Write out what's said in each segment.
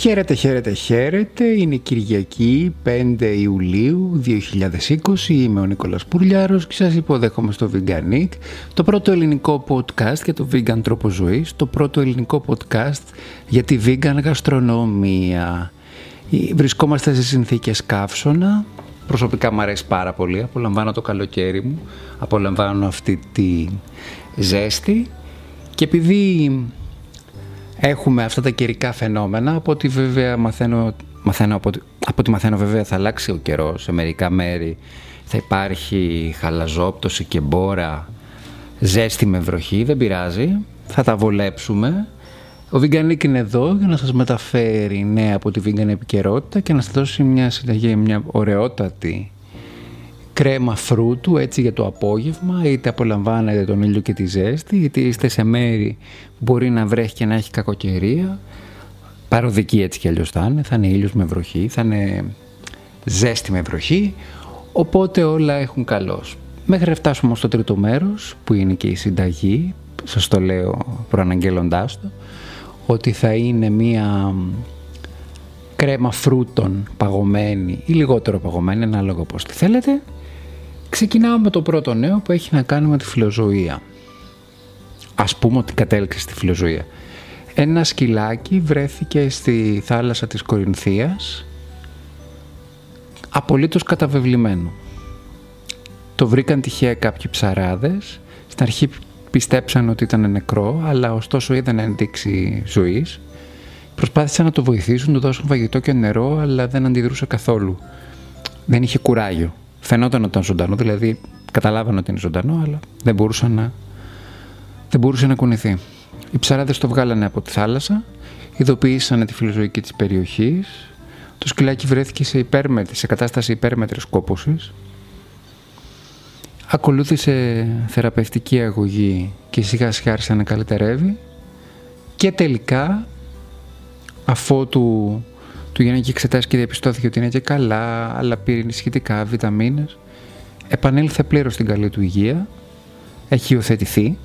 Χαίρετε, χαίρετε, χαίρετε. Είναι Κυριακή 5 Ιουλίου 2020. Είμαι ο Νίκολας Πουρλιάρος και σας υποδέχομαι στο Veganic, το πρώτο ελληνικό podcast για το vegan τρόπο ζωής, το πρώτο ελληνικό podcast για τη vegan γαστρονομία. Βρισκόμαστε σε συνθήκες καύσωνα. Προσωπικά μου αρέσει πάρα πολύ. Απολαμβάνω το καλοκαίρι μου. Απολαμβάνω αυτή τη ζέστη. Και επειδή έχουμε αυτά τα καιρικά φαινόμενα, από ό,τι βέβαια μαθαίνω, μαθαίνω από, από ό,τι μαθαίνω βέβαια θα αλλάξει ο καιρός σε μερικά μέρη. Θα υπάρχει χαλαζόπτωση και μπόρα, ζέστη με βροχή, δεν πειράζει. Θα τα βολέψουμε. Ο Βιγκανίκ είναι εδώ για να σας μεταφέρει νέα από τη Vegan επικαιρότητα και να σας δώσει μια συνταγή, μια ωραιότατη κρέμα φρούτου έτσι για το απόγευμα είτε απολαμβάνετε τον ήλιο και τη ζέστη είτε είστε σε μέρη που μπορεί να βρέχει και να έχει κακοκαιρία. Παροδική έτσι κι αλλιώς θα είναι θα είναι ήλιος με βροχή θα είναι ζέστη με βροχή. Οπότε όλα έχουν καλώς. Μέχρι να φτάσουμε στο τρίτο μέρος που είναι και η συνταγή σας το λέω προαναγγέλλοντάς το ότι θα είναι μία κρέμα φρούτων παγωμένη ή λιγότερο παγωμένη ανάλογα πώς τη θέλετε Ξεκινάω με το πρώτο νέο που έχει να κάνει με τη φιλοζωία. Ας πούμε ότι κατέληξε στη φιλοζωία. Ένα σκυλάκι βρέθηκε στη θάλασσα της Κορινθίας απολύτως καταβεβλημένο. Το βρήκαν τυχαία κάποιοι ψαράδες. Στην αρχή πιστέψαν ότι ήταν νεκρό, αλλά ωστόσο είδαν ενδείξει ζωής. Προσπάθησαν να το βοηθήσουν, του δώσουν φαγητό και νερό, αλλά δεν αντιδρούσε καθόλου. Δεν είχε κουράγιο. Φαινόταν ότι ήταν ζωντανό, δηλαδή καταλάβανε ότι είναι ζωντανό, αλλά δεν, μπορούσε να, δεν μπορούσε να κουνηθεί. Οι ψαράδες το βγάλανε από τη θάλασσα, ειδοποίησαν τη φιλοζωική της περιοχής, το σκυλάκι βρέθηκε σε, υπέρμετρη, σε κατάσταση υπέρμετρης κόπωσης, ακολούθησε θεραπευτική αγωγή και σιγά σιγά άρχισε να καλυτερεύει και τελικά αφότου του γίνανε και εξετάσεις και διαπιστώθηκε ότι είναι και καλά, αλλά πήρε ενισχυτικά, βιταμίνες. Επανήλθε πλήρως στην καλή του υγεία. Έχει υιοθετηθεί.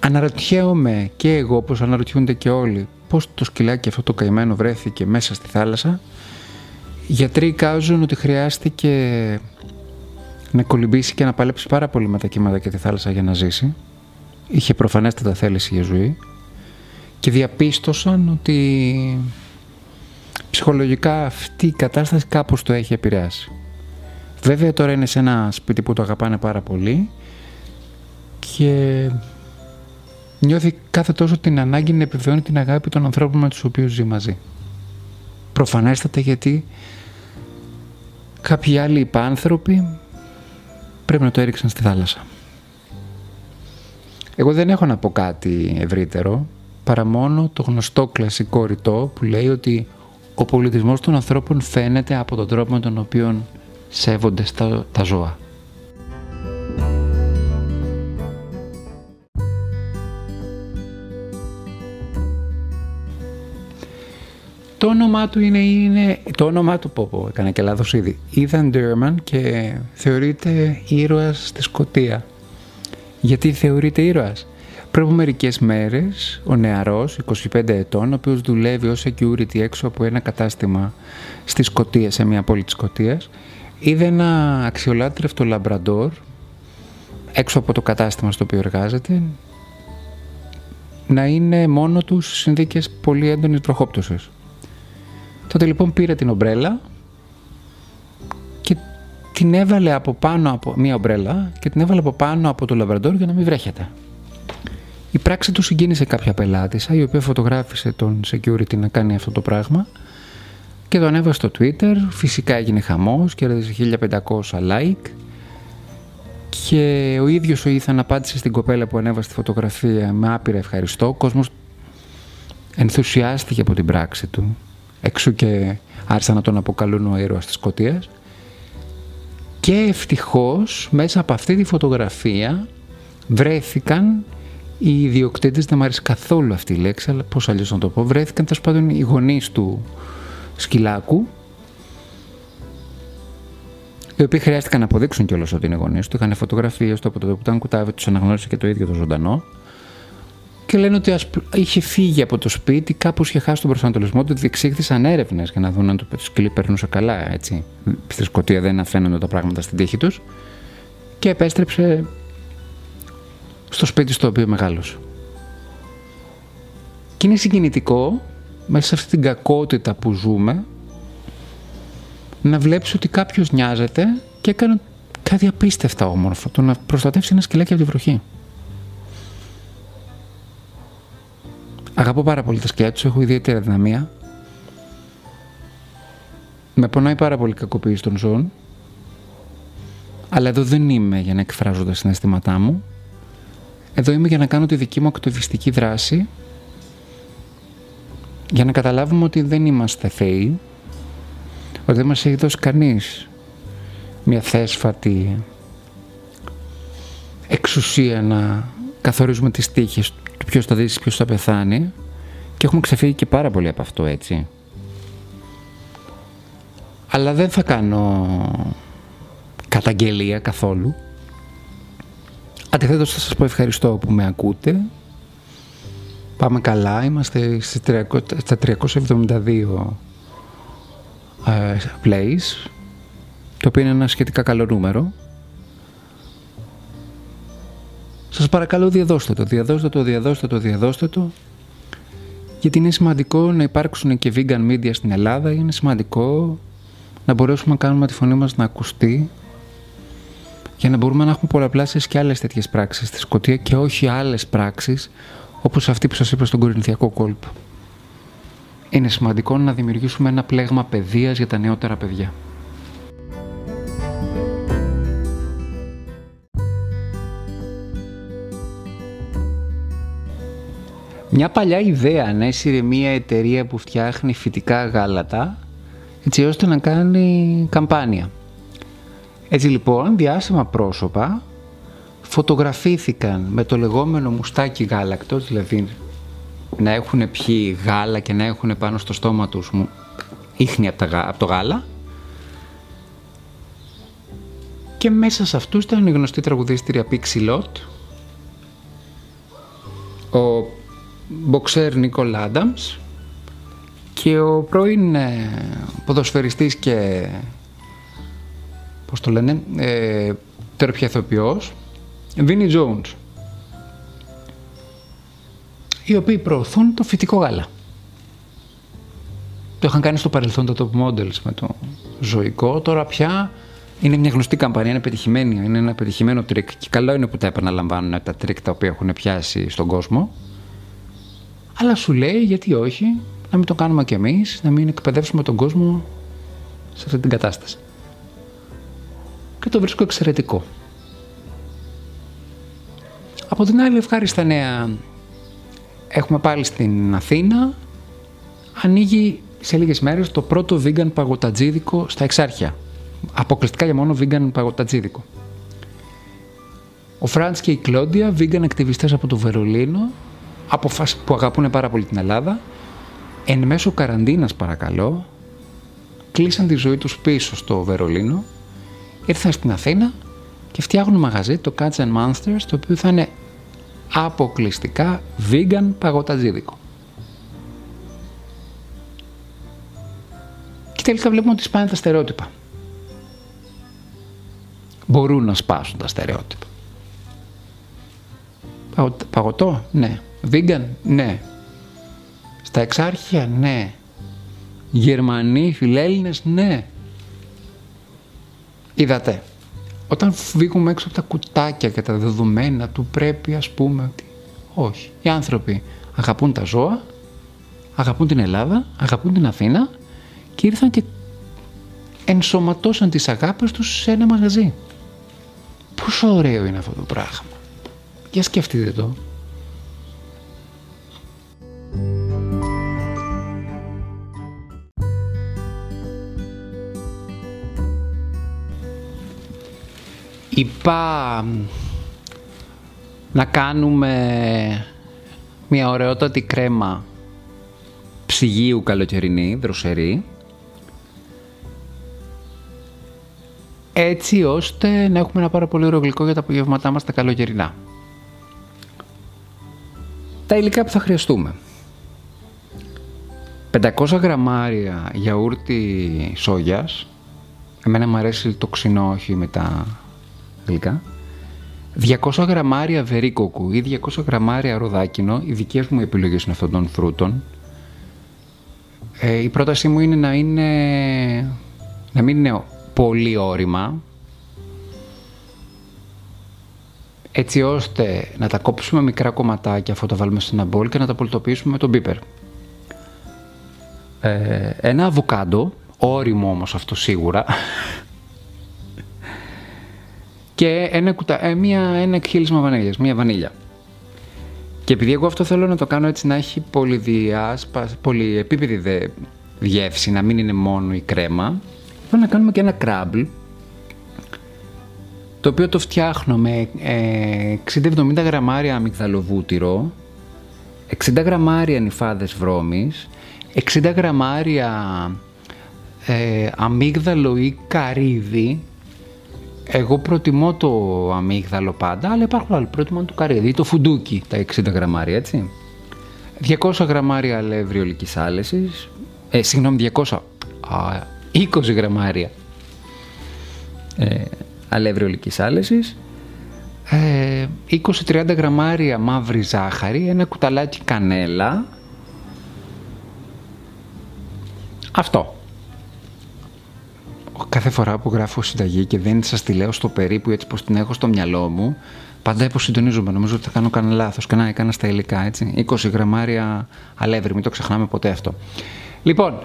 Αναρωτιέμαι και εγώ, όπως αναρωτιούνται και όλοι, πώς το σκυλάκι αυτό το καημένο βρέθηκε μέσα στη θάλασσα. Οι γιατροί εικάζουν ότι χρειάστηκε να κολυμπήσει και να παλέψει πάρα πολύ με τα κύματα και τη θάλασσα για να ζήσει. Είχε προφανέστατα θέληση για ζωή και διαπίστωσαν ότι ψυχολογικά αυτή η κατάσταση κάπως το έχει επηρεάσει. Βέβαια τώρα είναι σε ένα σπίτι που το αγαπάνε πάρα πολύ και νιώθει κάθε τόσο την ανάγκη να επιβεβαιώνει την αγάπη των ανθρώπων με τους οποίους ζει μαζί. Προφανέστατα γιατί κάποιοι άλλοι υπάνθρωποι πρέπει να το έριξαν στη θάλασσα. Εγώ δεν έχω να πω κάτι ευρύτερο παρά μόνο το γνωστό κλασικό ρητό που λέει ότι ο πολιτισμός των ανθρώπων φαίνεται από τον τρόπο με τον οποίο σέβονται στα, τα ζώα. Το όνομά του είναι, είναι το όνομά του, πω πω, έκανα και λάθος ήδη, Ethan Derman και θεωρείται ήρωας στη Σκοτία. Γιατί θεωρείται ήρωας; Πριν από μερικές μέρες, ο νεαρός, 25 ετών, ο οποίος δουλεύει ως security έξω από ένα κατάστημα στη Σκωτία, σε μια πόλη της Σκωτίας, είδε ένα αξιολάτρευτο λαμπραντόρ έξω από το κατάστημα στο οποίο εργάζεται να είναι μόνο του σε συνθήκες πολύ έντονης τροχόπτωση. Τότε λοιπόν πήρε την ομπρέλα και την έβαλε από πάνω από μία ομπρέλα και την έβαλε από πάνω από το λαμπραντόρ για να μην βρέχεται. Η πράξη του συγκίνησε κάποια πελάτησα η οποία φωτογράφησε τον security να κάνει αυτό το πράγμα και το ανέβασε στο Twitter. Φυσικά έγινε χαμός, κέρδισε 1500 like και ο ίδιος ο Ήθαν απάντησε στην κοπέλα που ανέβασε τη φωτογραφία με άπειρα ευχαριστώ. Ο κόσμος ενθουσιάστηκε από την πράξη του. Εξού και άρχισαν να τον αποκαλούν ο ήρωας της Σκοτίας. Και ευτυχώς μέσα από αυτή τη φωτογραφία βρέθηκαν οι ιδιοκτήτες, δεν μου αρέσει καθόλου αυτή η λέξη, αλλά πώς αλλιώς να το πω, βρέθηκαν τέλος πάντων οι γονείς του σκυλάκου, οι οποίοι χρειάστηκαν να αποδείξουν κιόλας ότι είναι γονείς του. Είχαν φωτογραφίες του από το που ήταν κουτάβι, τους αναγνώρισε και το ίδιο το ζωντανό. Και και λένε ότι είχε φύγει από το σπίτι, κάπως είχε χάσει τον προσανατολισμό του, διεξήχθησαν έρευνες για να δουν αν το σκυλί περνούσε καλά, έτσι. Στη Σκωτία δεν αφαίνονται τα πράγματα στην τύχη τους και επέστρεψε στο σπίτι στο οποίο μεγάλωσε. Και είναι συγκινητικό μέσα σε αυτή την κακότητα που ζούμε να βλέπεις ότι κάποιος νοιάζεται και έκανε κάτι απίστευτα όμορφο, το να προστατεύσει ένα σκυλάκι από τη βροχή. Αγαπώ πάρα πολύ τα σκυλιά τους, έχω ιδιαίτερη δυναμία. Με πονάει πάρα πολύ η κακοποίηση των ζώων. Αλλά εδώ δεν είμαι για να εκφράζω τα συναισθήματά μου. Εδώ είμαι για να κάνω τη δική μου ακτιβιστική δράση για να καταλάβουμε ότι δεν είμαστε θεοί, ότι δεν μας έχει δώσει κανείς μια θέσφατη εξουσία να καθορίζουμε τις τύχες του ποιος θα δεις, ποιος θα πεθάνει και έχουμε ξεφύγει και πάρα πολύ από αυτό έτσι. Αλλά δεν θα κάνω καταγγελία καθόλου. Αντιθέτως θα σας πω ευχαριστώ που με ακούτε. Πάμε καλά, είμαστε στα 372 ε, plays, το οποίο είναι ένα σχετικά καλό νούμερο. Σας παρακαλώ διαδώστε το, διαδώστε το, διαδώστε το, διαδώστε το γιατί είναι σημαντικό να υπάρξουν και vegan media στην Ελλάδα, είναι σημαντικό να μπορέσουμε να κάνουμε τη φωνή μας να ακουστεί για να μπορούμε να έχουμε πολλαπλάσιες και άλλες τέτοιες πράξεις στη Σκωτία και όχι άλλες πράξεις όπως αυτή που σας είπα στον Κορινθιακό κόλπο. Είναι σημαντικό να δημιουργήσουμε ένα πλέγμα παιδείας για τα νεότερα παιδιά. Μια παλιά ιδέα να έσυρε μια εταιρεία που φτιάχνει φυτικά γάλατα έτσι ώστε να κάνει καμπάνια. Έτσι λοιπόν διάσημα πρόσωπα φωτογραφήθηκαν με το λεγόμενο μουστάκι γάλακτος, δηλαδή να έχουν πιει γάλα και να έχουν πάνω στο στόμα τους ίχνη από το γάλα. Και μέσα σε αυτούς ήταν η γνωστή τραγουδίστρια Pixie Lot, ο μποξέρ Νίκολ Άνταμς και ο πρώην ε, ποδοσφαιριστής και πώς το λένε, ε, τερπιαθοποιός Vinnie Jones οι οποίοι προωθούν το φυτικό γάλα. Το είχαν κάνει στο παρελθόν το top models με το ζωικό, τώρα πια είναι μια γνωστή καμπανία, είναι πετυχημένη, είναι ένα πετυχημένο τρικ και καλό είναι που τα επαναλαμβάνουν τα τρικ τα οποία έχουν πιάσει στον κόσμο. Αλλά σου λέει γιατί όχι, να μην το κάνουμε κι εμείς, να μην εκπαιδεύσουμε τον κόσμο σε αυτή την κατάσταση. Και το βρίσκω εξαιρετικό. Από την άλλη ευχάριστα νέα έχουμε πάλι στην Αθήνα ανοίγει σε λίγες μέρες το πρώτο vegan παγωτατζίδικο στα Εξάρχεια. Αποκλειστικά για μόνο vegan παγωτατζίδικο. Ο Φραντς και η Κλόντια, vegan ακτιβιστές από το Βερολίνο, που αγαπούν πάρα πολύ την Ελλάδα, εν μέσω καραντίνας παρακαλώ, κλείσαν τη ζωή τους πίσω στο Βερολίνο, ήρθαν στην Αθήνα και φτιάχνουν μαγαζί, το Cats and Monsters, το οποίο θα είναι αποκλειστικά vegan παγωτατζίδικο. Και τελικά βλέπουμε ότι σπάνε τα στερεότυπα. Μπορούν να σπάσουν τα στερεότυπα. Παγωτό, ναι. Vegan, ναι. Στα εξάρχεια, ναι. Γερμανοί, φιλέλληνες, ναι. Είδατε όταν φύγουμε έξω από τα κουτάκια και τα δεδομένα του πρέπει ας πούμε ότι όχι. Οι άνθρωποι αγαπούν τα ζώα, αγαπούν την Ελλάδα, αγαπούν την Αθήνα και ήρθαν και ενσωματώσαν τις αγάπες τους σε ένα μαγαζί. Πόσο ωραίο είναι αυτό το πράγμα. Για σκεφτείτε το. Είπα να κάνουμε μια ωραιότατη κρέμα ψυγείου καλοκαιρινή, δροσερή, έτσι ώστε να έχουμε ένα πάρα πολύ ωραίο γλυκό για τα απογεύματά μας τα καλοκαιρινά. Τα υλικά που θα χρειαστούμε. 500 γραμμάρια γιαούρτι σόγιας. Εμένα μου αρέσει το ξινό, όχι με τα γλυκά. 200 γραμμάρια βερίκοκου ή 200 γραμμάρια ροδάκινο. Οι δικές μου επιλογές είναι αυτών των φρούτων. Ε, η πρότασή μου είναι να, είναι να μην είναι πολύ όρημα, έτσι ώστε να τα κόψουμε μικρά κομματάκια αφού τα βάλουμε σε ένα μπολ και να τα πολτοποιήσουμε με τον πίπερ. Ε, ένα αβοκάντο, όριμο όμως αυτό σίγουρα, και ένα, κουτα... ε, μια, ένα εκχύλισμα βανίλιας, μια βανίλια. Και επειδή εγώ αυτό θέλω να το κάνω έτσι να έχει πολυδιάσπα, πολυεπίπεδη δε γεύση, να μην είναι μόνο η κρέμα, θέλω να κάνουμε και ένα κράμπλ, το οποίο το φτιάχνω με 60-70 ε, γραμμάρια αμυγδαλοβούτυρο, 60 γραμμάρια νυφάδες βρώμης, 60 γραμμάρια ε, αμύγδαλο ή καρύδι, εγώ προτιμώ το αμύγδαλο πάντα, αλλά υπάρχουν άλλοι. Προτιμώ το καρύδι ή το φουντούκι, τα 60 γραμμάρια, έτσι. 200 γραμμάρια αλεύρι ολικής άλεσης, ε, συγγνώμη, 200, α, 20 γραμμάρια ε, αλεύρι ολικής άλεσης, ε, 20-30 γραμμάρια μαύρη ζάχαρη, ένα κουταλάκι κανέλα. Αυτό κάθε φορά που γράφω συνταγή και δεν σας τη λέω στο περίπου έτσι πως την έχω στο μυαλό μου, πάντα υποσυντονίζομαι. Νομίζω ότι θα κάνω κανένα λάθος. Κανένα έκανα στα υλικά, έτσι. 20 γραμμάρια αλεύρι, μην το ξεχνάμε ποτέ αυτό. Λοιπόν,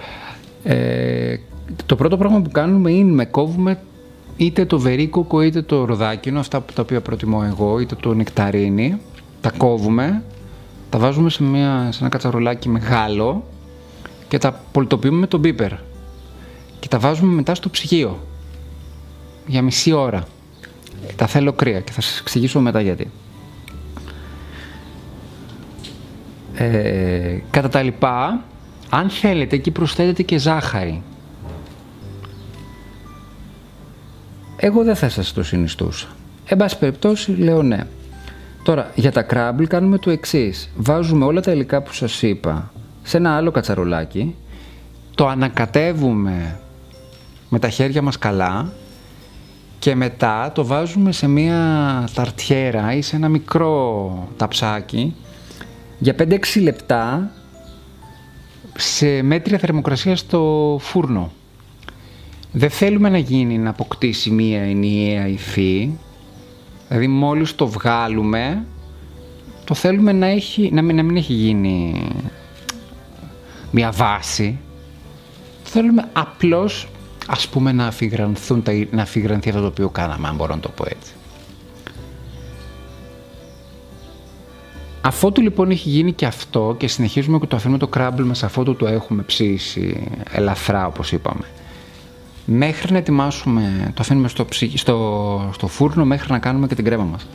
ε, το πρώτο πράγμα που κάνουμε είναι με κόβουμε είτε το βερίκοκο είτε το ροδάκινο, αυτά τα οποία προτιμώ εγώ, είτε το νεκταρίνι. Τα κόβουμε, τα βάζουμε σε, μια, σε ένα κατσαρολάκι μεγάλο και τα πολτοποιούμε με τον πίπερ και τα βάζουμε μετά στο ψυγείο για μισή ώρα. Τα θέλω κρύα και θα σας εξηγήσω μετά γιατί. Ε, κατά τα λοιπά, αν θέλετε εκεί προσθέτετε και ζάχαρη. Εγώ δεν θα σας το συνιστούσα. Εν πάση περιπτώσει λέω ναι. Τώρα για τα κράμπλ κάνουμε το εξής. Βάζουμε όλα τα υλικά που σας είπα σε ένα άλλο κατσαρολάκι, το ανακατεύουμε με τα χέρια μας καλά και μετά το βάζουμε σε μία ταρτιέρα ή σε ένα μικρό ταψάκι για 5-6 λεπτά σε μέτρια θερμοκρασία στο φούρνο. Δεν θέλουμε να γίνει να αποκτήσει μία ενιαία υφή, δηλαδή μόλις το βγάλουμε το θέλουμε να, έχει, να, μην, να μην έχει γίνει μία βάση. θέλουμε απλώς ας πούμε να αφιγρανθούν, να αφιγρανθεί αυτό το οποίο κάναμε, αν μπορώ να το πω έτσι. Αφότου λοιπόν έχει γίνει και αυτό και συνεχίζουμε και το αφήνουμε το κράμπλ μας αφότου το έχουμε ψήσει ελαφρά όπως είπαμε. Μέχρι να ετοιμάσουμε, το αφήνουμε στο, στο, στο φούρνο μέχρι να κάνουμε και την κρέμα μας.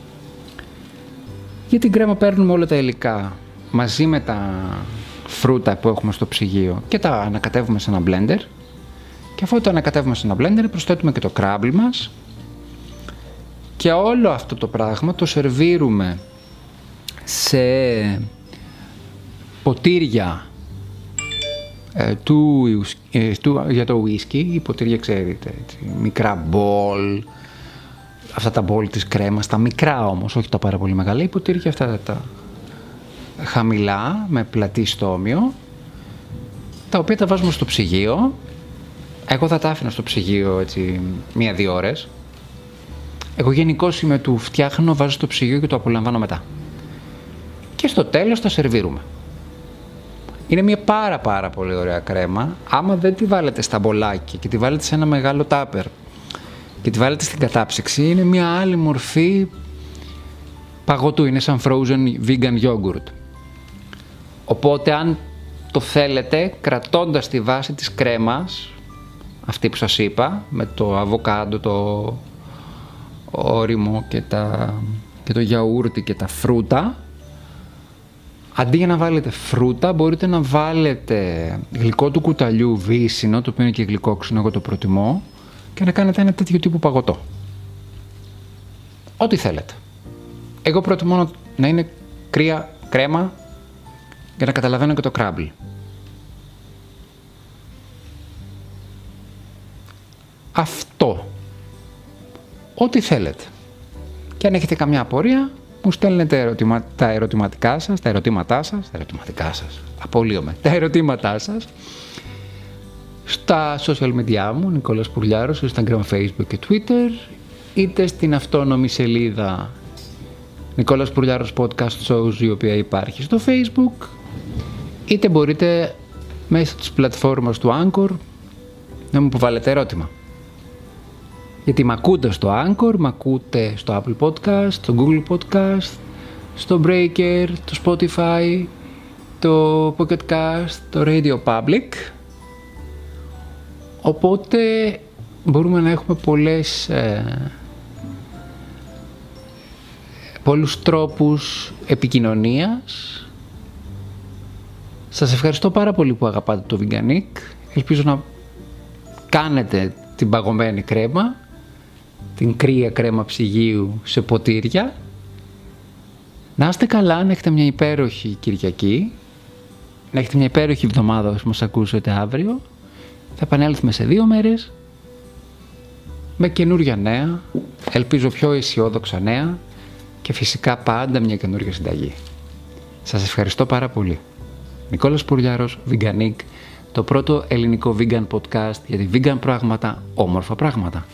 Για την κρέμα παίρνουμε όλα τα υλικά μαζί με τα φρούτα που έχουμε στο ψυγείο και τα ανακατεύουμε σε ένα blender και αφού το ανακατεύουμε σε ένα blender προσθέτουμε και το κράμπλ μας. Και όλο αυτό το πράγμα το σερβίρουμε σε ποτήρια ε, του, ε, του, για το whisky, οι ποτήρια ξέρετε, έτσι, μικρά μπολ, αυτά τα μπολ της κρέμας, τα μικρά όμως, όχι τα πάρα πολύ μεγάλα, οι ποτήρια αυτά τα χαμηλά, με πλατή στόμιο, τα οποία τα βάζουμε στο ψυγείο εγώ θα τα άφηνα στο ψυγείο έτσι μία-δύο ώρες. Εγώ γενικώ είμαι του φτιάχνω, βάζω στο ψυγείο και το απολαμβάνω μετά. Και στο τέλος τα σερβίρουμε. Είναι μια πάρα πάρα πολύ ωραία κρέμα. Άμα δεν τη βάλετε στα μπολάκι και τη βάλετε σε ένα μεγάλο τάπερ και τη βάλετε στην κατάψυξη, είναι μια άλλη μορφή παγωτού. Είναι σαν frozen vegan yogurt. Οπότε αν το θέλετε, κρατώντας τη βάση της κρέμας, αυτή που σας είπα με το αβοκάντο, το όριμο και, τα, και το γιαούρτι και τα φρούτα. Αντί για να βάλετε φρούτα μπορείτε να βάλετε γλυκό του κουταλιού βύσινο το οποίο είναι και γλυκόξινο εγώ το προτιμώ και να κάνετε ένα τέτοιο τύπου παγωτό. Ό,τι θέλετε. Εγώ προτιμώ να είναι κρύα κρέμα για να καταλαβαίνω και το κράμπλ. Αυτό. Ό,τι θέλετε. Και αν έχετε καμιά απορία, μου στέλνετε ερωτημα... τα ερωτηματικά σας, τα ερωτήματά σας, τα ερωτηματικά σας, απολύομαι, τα ερωτήματά σας, στα social media μου, Νικόλας Πουρλιάρος, στο Instagram, Facebook και Twitter, είτε στην αυτόνομη σελίδα Νικόλας Πουρλιάρος Podcast Shows, η οποία υπάρχει στο Facebook, είτε μπορείτε μέσα της πλατφόρμας του Anchor να μου υποβάλλετε ερώτημα. Γιατί με ακούτε στο Anchor, με ακούτε στο Apple Podcast, στο Google Podcast, στο Breaker, το Spotify, το Pocket Cast, το Radio Public. Οπότε μπορούμε να έχουμε πολλές, ε, πολλούς τρόπους επικοινωνίας. Σας ευχαριστώ πάρα πολύ που αγαπάτε το Veganic. Ελπίζω να κάνετε την παγωμένη κρέμα την κρύα κρέμα ψυγείου σε ποτήρια. Να είστε καλά, να έχετε μια υπέροχη Κυριακή, να έχετε μια υπέροχη εβδομάδα όσο μας ακούσετε αύριο. Θα επανέλθουμε σε δύο μέρες με καινούρια νέα, ελπίζω πιο αισιόδοξα νέα και φυσικά πάντα μια καινούρια συνταγή. Σας ευχαριστώ πάρα πολύ. Νικόλας Πουρλιάρος, Veganic, το πρώτο ελληνικό vegan podcast για τη vegan πράγματα, όμορφα πράγματα.